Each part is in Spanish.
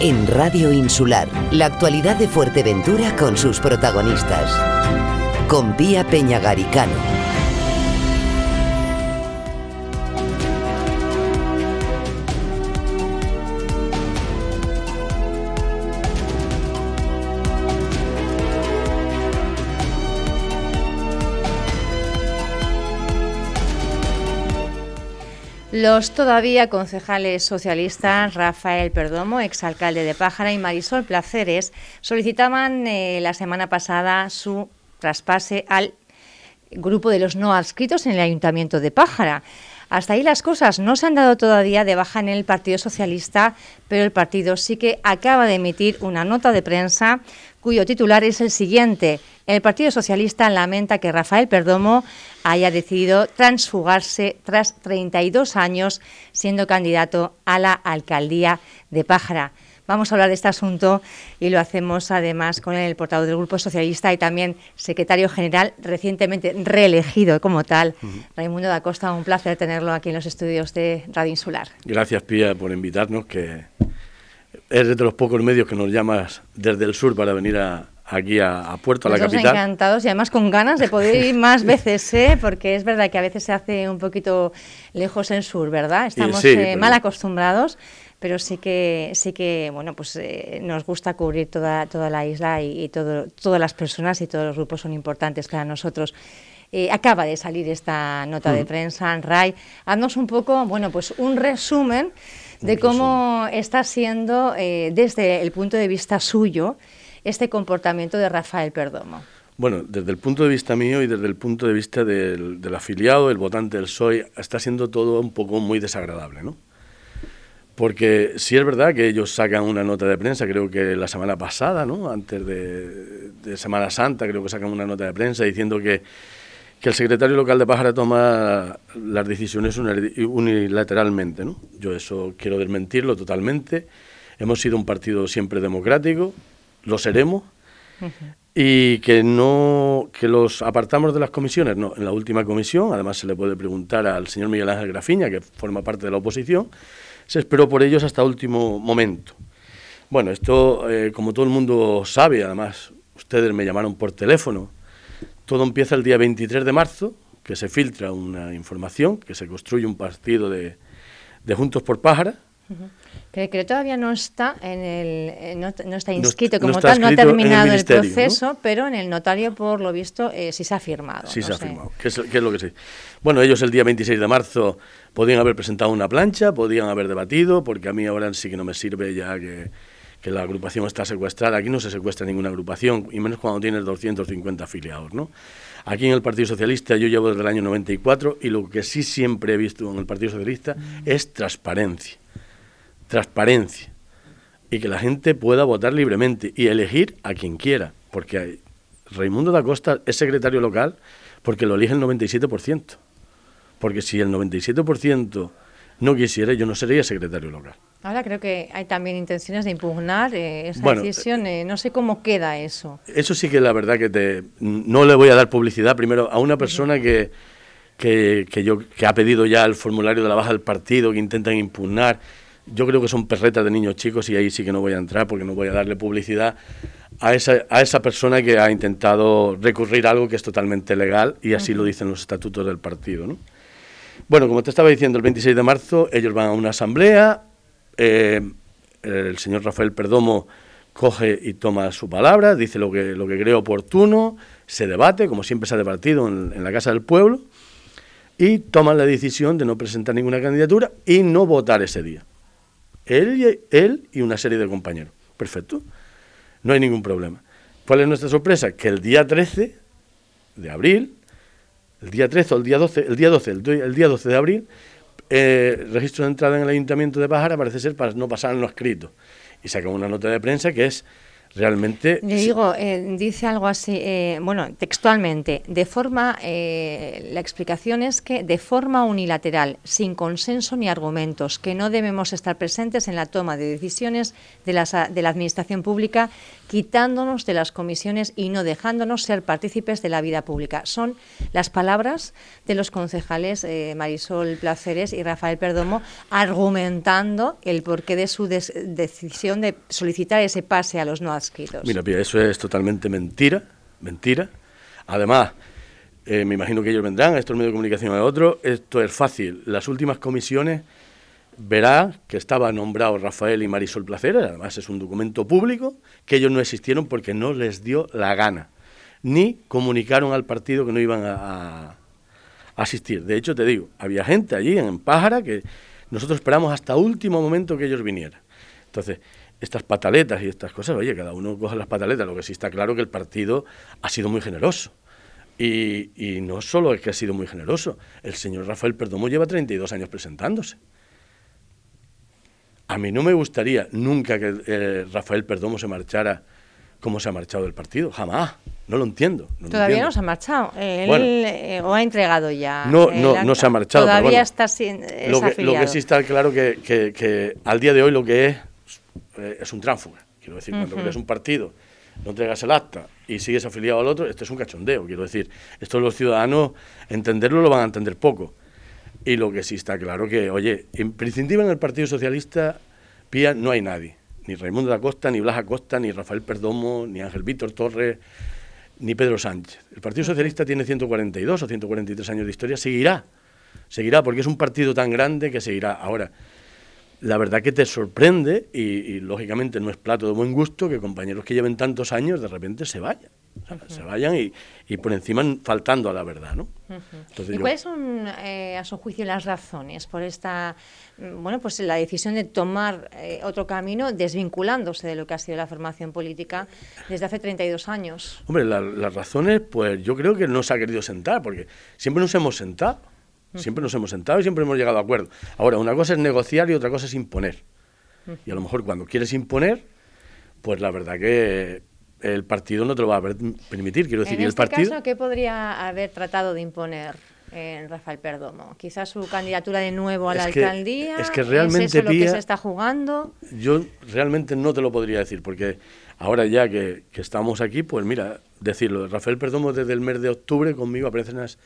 en Radio Insular, la actualidad de Fuerteventura con sus protagonistas. Con Pía Peñagaricano. Los todavía concejales socialistas Rafael Perdomo, exalcalde de Pájara, y Marisol Placeres solicitaban eh, la semana pasada su traspase al grupo de los no adscritos en el Ayuntamiento de Pájara. Hasta ahí las cosas no se han dado todavía de baja en el Partido Socialista, pero el partido sí que acaba de emitir una nota de prensa cuyo titular es el siguiente. El Partido Socialista lamenta que Rafael Perdomo haya decidido transfugarse tras 32 años siendo candidato a la alcaldía de Pájara. Vamos a hablar de este asunto y lo hacemos además con el portavoz del Grupo Socialista y también secretario general recientemente reelegido como tal, Raimundo da Costa. Un placer tenerlo aquí en los estudios de Radio Insular. Gracias, Pía, por invitarnos, que eres de los pocos medios que nos llamas desde el sur para venir a, aquí a, Puerto, a la capital. encantados y además con ganas de poder ir más veces, ¿eh? porque es verdad que a veces se hace un poquito lejos el sur, ¿verdad? Estamos eh, mal acostumbrados, pero sí que, sí que bueno, pues eh, nos gusta cubrir toda, toda la isla y, todo, todas las personas y todos los grupos son importantes para nosotros. Eh, acaba de salir esta nota de mm. prensa en RAI. Haznos un poco, bueno, pues un resumen de cómo está siendo desde el punto de vista suyo este comportamiento de Rafael Perdomo? Bueno, desde el punto de vista mío y desde el punto de vista del, afiliado, el votante del PSOE, está siendo todo un poco muy desagradable, ¿no? Porque sí es verdad que ellos sacan una nota de prensa, creo que la semana pasada, ¿no? Antes de, Semana Santa, creo que sacan una nota de prensa diciendo que, que el secretario local de Pájara toma las decisiones unilateralmente, ¿no? Yo eso quiero desmentirlo totalmente. Hemos sido un partido siempre democrático, lo seremos, y que no que los apartamos de las comisiones. No, en la última comisión, además se le puede preguntar al señor Miguel Ángel Grafiña, que forma parte de la oposición, se esperó por ellos hasta último momento. Bueno, esto, eh, como todo el mundo sabe, además ustedes me llamaron por teléfono, todo empieza el día 23 de marzo, que se filtra una información, que se construye un partido de, de Juntos por Pájara, que, que, todavía no está en el eh, no, está inscrito como tal, no ha terminado el, proceso, pero en el notario, por lo visto, eh, sí se ha firmado. Sí se ha firmado, ¿Qué es, lo que sé? Bueno, ellos el día 26 de marzo podían haber presentado una plancha, podían haber debatido, porque a mí ahora sí que no me sirve ya que, que la agrupación está secuestrada. Aquí no se secuestra ninguna agrupación, y menos cuando tienes 250 afiliados, ¿no? Aquí en el Partido Socialista yo llevo desde el año 94 y lo que sí siempre he visto en el Partido Socialista mm. es transparencia transparencia y que la gente pueda votar libremente y elegir a quien quiera, porque Raimundo da Costa es secretario local porque lo elige el 97%, porque si el 97% no quisiera, yo no sería secretario local. Ahora creo que hay también intenciones de impugnar eh, esa decisión. Eh, no sé cómo queda eso. Eso sí que la verdad que te, no le voy a dar publicidad primero a una persona que, que, que, yo, que ha pedido ya el formulario de la baja del partido, que intentan impugnar yo creo que son perretas de niños chicos y ahí sí que no voy a entrar porque no voy a darle publicidad a esa, a esa persona que ha intentado recurrir a algo que es totalmente legal y así lo dicen los estatutos del partido. ¿no? Bueno, como te estaba diciendo, el 26 de marzo ellos van a una asamblea, eh, el señor Rafael Perdomo coge y toma su palabra, dice lo que, lo que cree oportuno, se debate, como siempre se ha debatido en, en la Casa del Pueblo, y toman la decisión de no presentar ninguna candidatura y no votar ese día. Él y, él y una serie de compañeros. Perfecto. No hay ningún problema. ¿Cuál es nuestra sorpresa? Que el día 13 de abril, el día 13 o el día 12, el día 12, el, día 12 de abril, eh, registro de entrada en el Ayuntamiento de Pájara parece ser para no pasar en lo escrito. Y saca una nota de prensa que es realmente... Le digo, eh, dice algo así, eh, bueno, textualmente, de forma, eh, la explicación es que de forma unilateral, sin consenso ni argumentos, que no debemos estar presentes en la toma de decisiones de la, de la Administración pública, quitándonos de las comisiones y no dejándonos ser partícipes de la vida pública. Son las palabras de los concejales Marisol Placeres y Rafael Perdomo argumentando el porqué de su decisión de solicitar ese pase a los no Mira, eso es totalmente mentira, mentira. Además, eh, me imagino que ellos vendrán, a estos medios de comunicación a otros. Esto es fácil. Las últimas comisiones verá que estaba nombrado Rafael y Marisol Placeres, además es un documento público, que ellos no existieron porque no les dio la gana, ni comunicaron al partido que no iban a, asistir. De hecho, te digo, había gente allí en Pájara que nosotros esperamos hasta último momento que ellos vinieran. Entonces, estas pataletas y estas cosas, oye, cada uno coge las pataletas, lo que sí está claro que el partido ha sido muy generoso. Y, y no solo es que ha sido muy generoso, el señor Rafael Perdomo lleva 32 años presentándose. A mí no me gustaría nunca que eh, Rafael Perdomo se marchara como se ha marchado del partido, jamás. No lo entiendo. Todavía no se ha marchado. Él eh, o ha entregado ya. No, no, no se ha marchado. Todavía está sin. Lo que, lo que, sí está claro que, que, que al día de hoy lo que es eh, es un tránsfuga. Quiero decir, cuando creas un partido, no entregas el acta y sigues afiliado al otro, esto es un cachondeo. Quiero decir, esto los ciudadanos entenderlo lo van a entender poco. Y lo que sí está claro que, oye, imprescindible en el Partido Socialista, Pía, no hay nadie. Ni Raimundo da Costa, ni Blas Acosta, ni Rafael Perdomo, ni Ángel Víctor Torres, ni Pedro Sánchez. El Partido Socialista tiene 142 o 143 años de historia, seguirá. Seguirá porque es un partido tan grande que seguirá. Ahora, la verdad que te sorprende y, lógicamente no es plato de buen gusto que compañeros que lleven tantos años de repente se vayan. Se vayan y, por encima faltando a la verdad, ¿no? ¿Y cuáles son, eh, a su juicio, las razones por esta, mm, bueno, pues la decisión de tomar eh, otro camino desvinculándose de lo que ha sido la formación política desde hace 32 años? Hombre, las razones, pues yo creo que no se ha querido sentar, porque siempre nos hemos sentado Siempre nos hemos sentado y siempre hemos llegado a acuerdo. Ahora, una cosa es negociar y otra cosa es imponer. Y a lo mejor cuando quieres imponer, pues la verdad que el partido no te lo va a permitir. Quiero decir, en el este partido. Caso, ¿Qué podría haber tratado de imponer en Rafael Perdomo? Quizás su candidatura de nuevo a la alcaldía. Es que realmente. ¿Es eso lo que se está jugando? Yo realmente no te lo podría decir, porque ahora ya que, que estamos aquí, pues mira, decirlo. Rafael Perdomo desde el mes de octubre conmigo aparece en las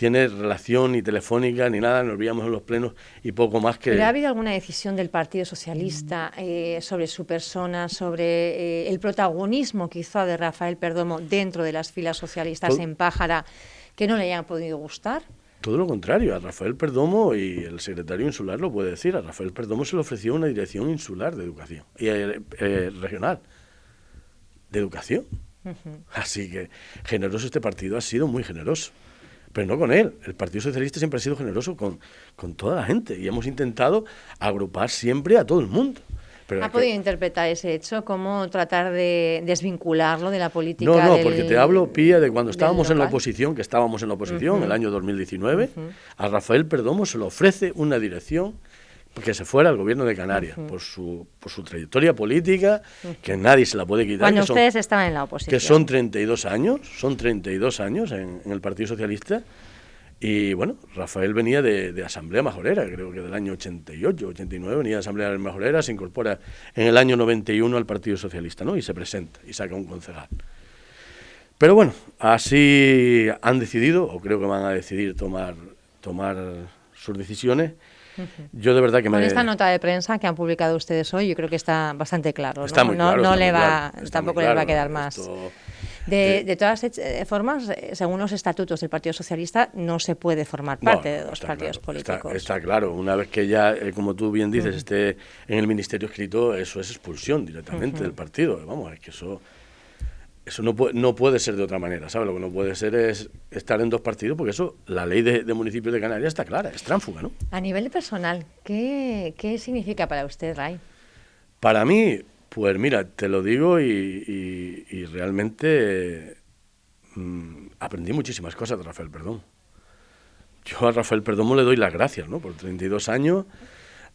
tiene relación ni telefónica ni nada, nos veíamos en los plenos y poco más que... ¿Pero ha habido alguna decisión del Partido Socialista eh, sobre su persona, sobre eh, el protagonismo quizá de Rafael Perdomo dentro de las filas socialistas en Pájara que no le hayan podido gustar? Todo lo contrario, a Rafael Perdomo y el secretario insular lo puede decir, a Rafael Perdomo se le ofreció una dirección insular de educación, y eh, regional, de educación. Así que generoso este partido ha sido muy generoso pero no con él. El Partido Socialista siempre ha sido generoso con, con toda la gente y hemos intentado agrupar siempre a todo el mundo. ¿Ha podido interpretar ese hecho? ¿Cómo tratar de desvincularlo de la política? No, no, porque te hablo, Pía, de cuando estábamos en la oposición, que estábamos en la oposición, en el año 2019, a Rafael Perdomo se le ofrece una dirección que se fuera al gobierno de Canarias por, su, por su trayectoria política, que nadie se la puede quitar. Cuando ustedes estaban en la oposición. Que son 32 años, son 32 años en, el Partido Socialista. Y bueno, Rafael venía de, Asamblea Majorera, creo que del año 88, 89, venía de Asamblea Majorera, se incorpora en el año 91 al Partido Socialista, ¿no? Y se presenta y saca un concejal. Pero bueno, así han decidido, o creo que van a decidir tomar, tomar sus decisiones yo de verdad que Con me... esta nota de prensa que han publicado ustedes hoy, yo creo que está bastante claro. Está ¿no? muy claro. No, le va, tampoco le va a quedar más. De, todas eh, formas, eh, según los estatutos del Partido Socialista, no se puede formar parte de dos partidos políticos. Está, claro, una vez que ya, eh, como tú bien dices, esté en el ministerio escrito, eso es expulsión directamente del partido. Vamos, es que eso eso no puede, no puede ser de otra manera, ¿sabes? Lo que no puede ser es estar en dos partidos, porque eso, la ley de, municipios de Canarias está clara, es tránfuga, ¿no? A nivel personal, ¿qué, significa para usted, Ray? Para mí, pues mira, te lo digo y, realmente mm, aprendí muchísimas cosas de Rafael Perdón. Yo a Rafael Perdomo le doy las gracias, ¿no? Por 32 años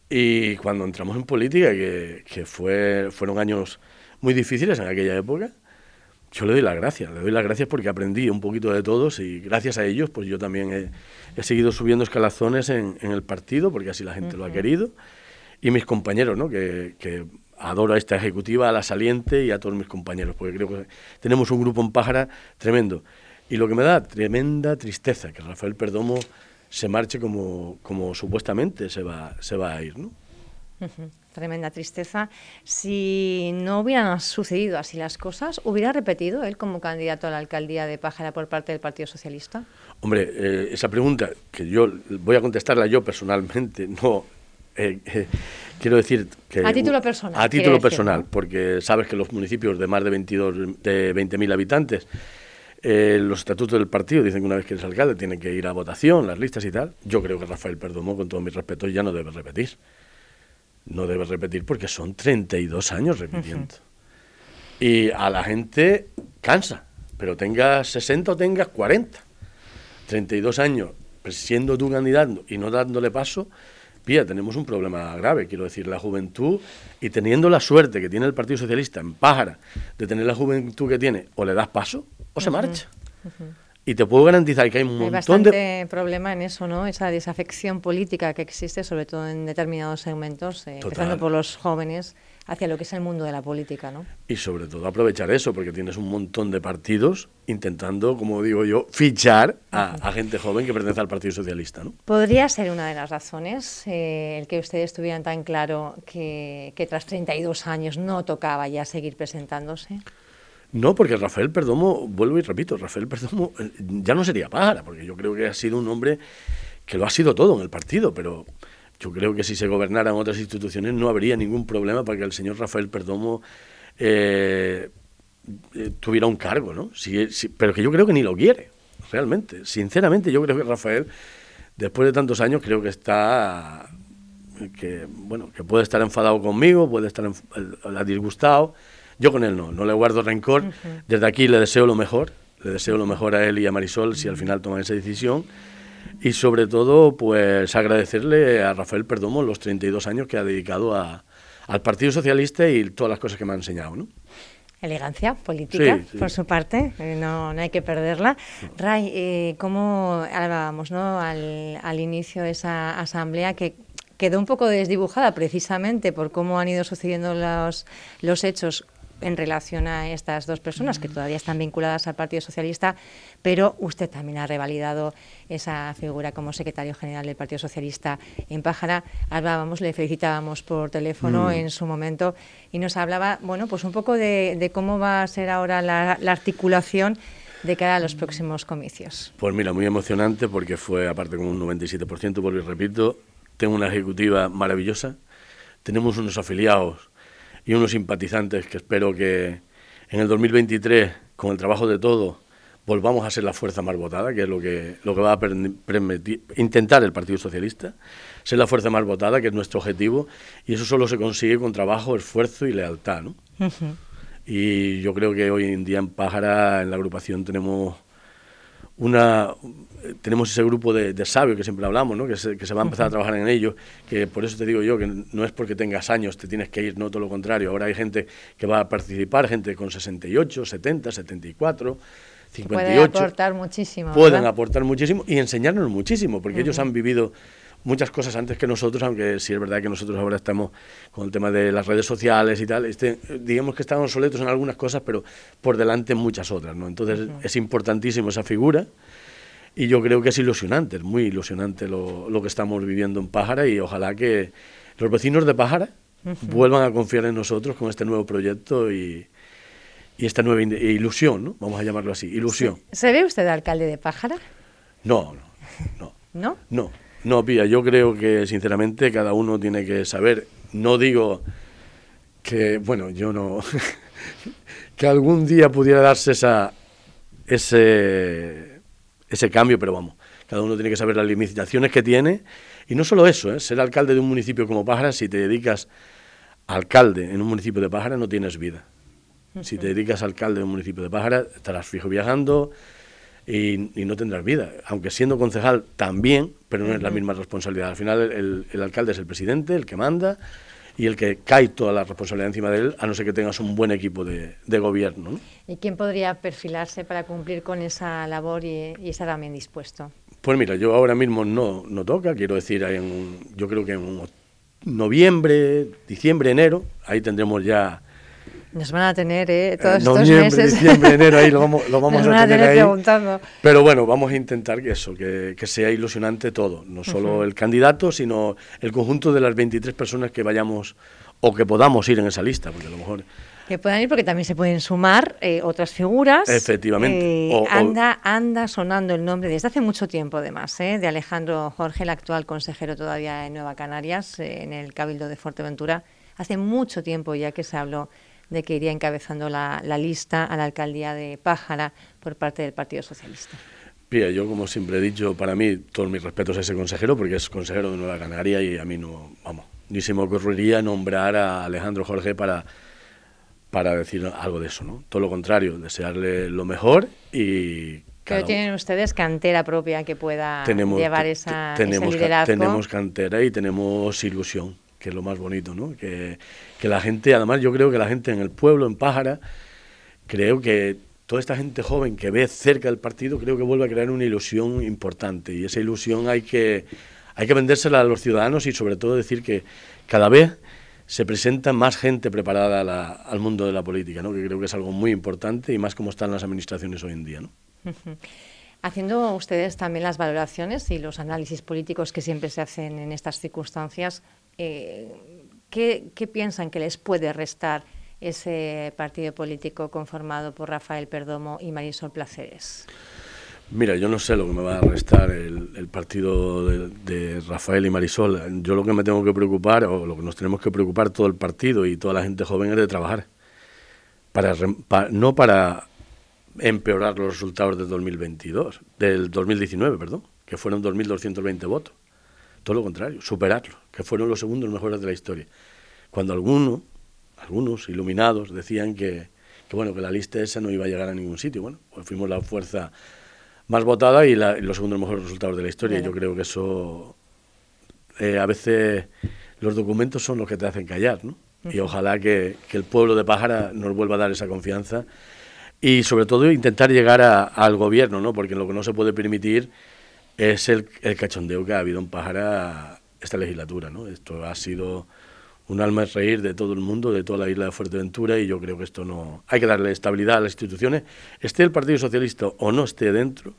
y cuando entramos en política, que, que fue, fueron años muy difíciles en aquella época, yo le doy las gracias, le doy las gracias porque aprendí un poquito de todos y gracias a ellos pues yo también he, seguido subiendo escalazones en, el partido porque así la gente lo ha querido y mis compañeros, ¿no? que, que adoro a esta ejecutiva, a la saliente y a todos mis compañeros, porque creo que tenemos un grupo en Pájara tremendo. Y lo que me da tremenda tristeza que Rafael Perdomo se marche como, como supuestamente se va, se va a ir, ¿no? Tremenda tristeza. Si no hubieran sucedido así las cosas, ¿hubiera repetido él como candidato a la alcaldía de Pájara por parte del Partido Socialista? Hombre, eh, esa pregunta que yo voy a contestarla yo personalmente, no. Eh, eh, quiero decir que... A título personal. A título personal, porque sabes que los municipios de más de 22, de 20.000 habitantes eh, los estatutos del partido dicen que una vez que eres alcalde tiene que ir a votación, las listas y tal. Yo creo que Rafael Perdomo, con todo mi respeto, ya no debe repetir. No debe repetir porque son 32 años repitiendo. Y a la gente cansa, pero tengas 60 o tengas 40. 32 años siendo tu candidato y no dándole paso, pía, tenemos un problema grave. Quiero decir, la juventud y teniendo la suerte que tiene el Partido Socialista en Pájara de tener la juventud que tiene, o le das paso o se marcha. Y te puedo garantizar que hay un montón de... problema en eso, ¿no? Esa desafección política que existe, sobre todo en determinados segmentos, eh, empezando por los jóvenes, hacia lo que es el mundo de la política, ¿no? Y sobre todo aprovechar eso, porque tienes un montón de partidos intentando, como digo yo, fichar a, gente joven que pertenece al Partido Socialista, ¿no? ¿Podría ser una de las razones eh, el que ustedes tuvieran tan claro que, que tras 32 años no tocaba ya seguir presentándose? No, porque Rafael Perdomo, vuelvo y repito, Rafael Perdomo eh, ya no sería para, porque yo creo que ha sido un hombre que lo ha sido todo en el partido, pero yo creo que si se gobernaran otras instituciones no habría ningún problema para que el señor Rafael Perdomo eh, eh, tuviera un cargo, ¿no? pero que yo creo que ni lo quiere, realmente. Sinceramente, yo creo que Rafael, después de tantos años, creo que está que bueno que puede estar enfadado conmigo, puede estar disgustado yo con él no, no le guardo rencor. Desde aquí le deseo lo mejor, le deseo lo mejor a él y a Marisol si al final toman esa decisión. Y sobre todo, pues agradecerle a Rafael Perdomo los 32 años que ha dedicado a, al Partido Socialista y todas las cosas que me ha enseñado. ¿no? Elegancia política, por su parte, eh, no, no, hay que perderla. Ray, eh, ¿cómo hablábamos ¿no? al, al inicio de esa asamblea que quedó un poco desdibujada precisamente por cómo han ido sucediendo los, los hechos en relación a estas dos personas que todavía están vinculadas al Partido Socialista, pero usted también ha revalidado esa figura como secretario general del Partido Socialista en Pájara. Hablábamos, le felicitábamos por teléfono mm. en su momento y nos hablaba, bueno, pues un poco de, cómo va a ser ahora la, articulación de cara a los próximos comicios. Pues mira, muy emocionante porque fue, aparte con un 97%, por y repito, tengo una ejecutiva maravillosa, tenemos unos afiliados y unos simpatizantes que espero que en el 2023, con el trabajo de todo, volvamos a ser la fuerza más votada, que es lo que, lo que va a permitir, intentar el Partido Socialista, ser la fuerza más votada, que es nuestro objetivo, y eso solo se consigue con trabajo, esfuerzo y lealtad. ¿no? Y yo creo que hoy en día en Pájara, en la agrupación, tenemos una tenemos ese grupo de, sabios que siempre hablamos, ¿no? que, se, que se va a empezar a trabajar en ello, que por eso te digo yo que no es porque tengas años te tienes que ir, no todo lo contrario. Ahora hay gente que va a participar, gente con 68, 70, 74, 58. Pueden aportar muchísimo. Pueden aportar muchísimo y enseñarnos muchísimo, porque ellos han vivido muchas cosas antes que nosotros, aunque sí es verdad que nosotros ahora estamos con el tema de las redes sociales y tal, este, digamos que estamos soletos en algunas cosas, pero por delante en muchas otras, ¿no? Entonces es importantísimo esa figura y yo creo que es ilusionante, es muy ilusionante lo, lo que estamos viviendo en Pájara y ojalá que los vecinos de Pájara vuelvan a confiar en nosotros con este nuevo proyecto y, y esta nueva ilusión, ¿no? Vamos a llamarlo así, ilusión. ¿Se ve usted alcalde de Pájara? No, no, no. ¿No? No, no, Pía, yo creo que sinceramente cada uno tiene que saber, no digo que, bueno, yo no, que algún día pudiera darse esa, ese ese cambio, pero vamos, cada uno tiene que saber las limitaciones que tiene. Y no solo eso, ¿eh? ser alcalde de un municipio como Pájara, si te dedicas a alcalde en un municipio de Pájara, no tienes vida. Si te dedicas a alcalde de un municipio de Pájara, estarás fijo viajando y, no tendrás vida. Aunque siendo concejal también, pero no es la misma responsabilidad. Al final el, el, alcalde es el presidente, el que manda, y el que cae toda la responsabilidad encima de él, a no ser que tengas un buen equipo de, gobierno. ¿Y quién podría perfilarse para cumplir con esa labor y, y estar también dispuesto? Pues mira, yo ahora mismo no, no toca, quiero decir, en, yo creo que en noviembre, diciembre, enero, ahí tendremos ya nos van a tener, ¿eh? Todos estos meses. diciembre, enero, ahí lo vamos, lo vamos a, tener, ahí. Preguntando. Pero bueno, vamos a intentar que eso, que, que sea ilusionante todo. No solo el candidato, sino el conjunto de las 23 personas que vayamos o que podamos ir en esa lista, porque a lo mejor... Que puedan ir porque también se pueden sumar eh, otras figuras. Efectivamente. Eh, anda, anda sonando el nombre desde hace mucho tiempo, además, ¿eh? de Alejandro Jorge, el actual consejero todavía en Nueva Canarias, eh, en el Cabildo de Fuerteventura. Hace mucho tiempo ya que se habló de que iría encabezando la, lista a la alcaldía de Pájara por parte del Partido Socialista. Pía, yo como siempre he dicho, para mí todos mis respetos a ese consejero, porque es consejero de Nueva Canaria y a mí no, vamos, ni se me ocurriría nombrar a Alejandro Jorge para, para decir algo de eso, ¿no? Todo lo contrario, desearle lo mejor y... Pero tienen ustedes cantera propia que pueda llevar esa, tenemos, ese liderazgo. Tenemos cantera y tenemos ilusión que es lo más bonito, ¿no? Que, que, la gente, además yo creo que la gente en el pueblo, en Pájara, creo que toda esta gente joven que ve cerca del partido, creo que vuelve a crear una ilusión importante y esa ilusión hay que, hay que vendérsela a los ciudadanos y sobre todo decir que cada vez se presenta más gente preparada al mundo de la política, ¿no? que creo que es algo muy importante y más como están las administraciones hoy en día. ¿no? Haciendo ustedes también las valoraciones y los análisis políticos que siempre se hacen en estas circunstancias, eh, ¿qué, piensan que les puede restar ese partido político conformado por Rafael Perdomo y Marisol Placeres? Mira, yo no sé lo que me va a restar el, partido de, Rafael y Marisol. Yo lo que me tengo que preocupar, o lo que nos tenemos que preocupar todo el partido y toda la gente joven es de trabajar. Para, no para empeorar los resultados del 2022, del 2019, perdón, que fueron 2.220 votos. Todo lo contrario, superarlo, que fueron los segundos mejores de la historia. Cuando algunos, algunos iluminados decían que, bueno, que la lista esa no iba a llegar a ningún sitio. Bueno, pues fuimos la fuerza más votada y, los segundos mejores resultados de la historia. Yo creo que eso eh, a veces los documentos son los que te hacen callar, ¿no? Y ojalá que, el pueblo de Pájara nos vuelva a dar esa confianza y sobre todo intentar llegar al gobierno, ¿no? Porque lo que no se puede permitir es el, el, cachondeo que ha habido en Pájara esta legislatura. ¿no? Esto ha sido un alma de reír de todo el mundo, de toda la isla de Fuerteventura, y yo creo que esto no. Hay que darle estabilidad a las instituciones, esté el Partido Socialista o no esté dentro,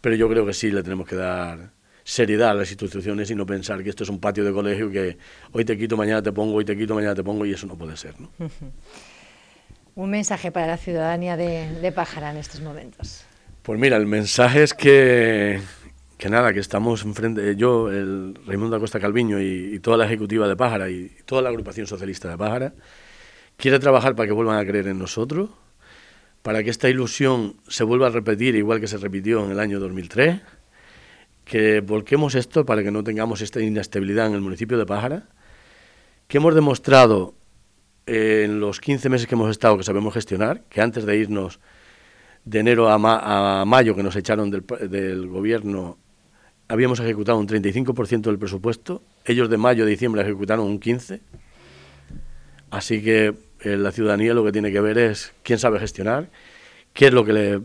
pero yo creo que sí le tenemos que dar seriedad a las instituciones y no pensar que esto es un patio de colegio que hoy te quito, mañana te pongo, hoy te quito, mañana te pongo, y eso no puede ser. ¿no? Un mensaje para la ciudadanía de, de Pájara en estos momentos. Pues mira, el mensaje es que que nada, que estamos enfrente, yo, el Raimundo Acosta Calviño y, toda la ejecutiva de Pájara y toda la agrupación socialista de Pájara, quiere trabajar para que vuelvan a creer en nosotros, para que esta ilusión se vuelva a repetir igual que se repitió en el año 2003, que volquemos esto para que no tengamos esta inestabilidad en el municipio de Pájara, que hemos demostrado en los 15 meses que hemos estado que sabemos gestionar, que antes de irnos de enero a, mayo que nos echaron del gobierno habíamos ejecutado un 35% del presupuesto, ellos de mayo a diciembre ejecutaron un 15%, así que eh, la ciudadanía lo que tiene que ver es quién sabe gestionar, qué es lo que, le,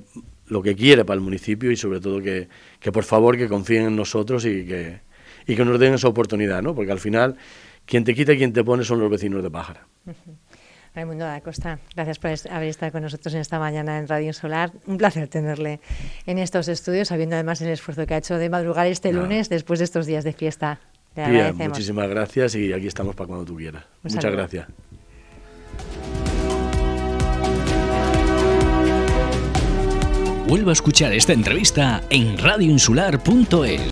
lo que quiere para el municipio y sobre todo que, que por favor que confíen en nosotros y que, y que nos den esa oportunidad, ¿no? porque al final quien te quita y quien te pone son los vecinos de Pájara. Raimundo da Costa, gracias por haber estado con nosotros en esta mañana en Radio Solar. Un placer tenerle en estos estudios, sabiendo además el esfuerzo que ha hecho de madrugar este lunes después de estos días de fiesta. Le muchísimas gracias y aquí estamos para cuando tú quieras. Muchas gracias. Vuelvo a escuchar esta entrevista en radioinsular.es.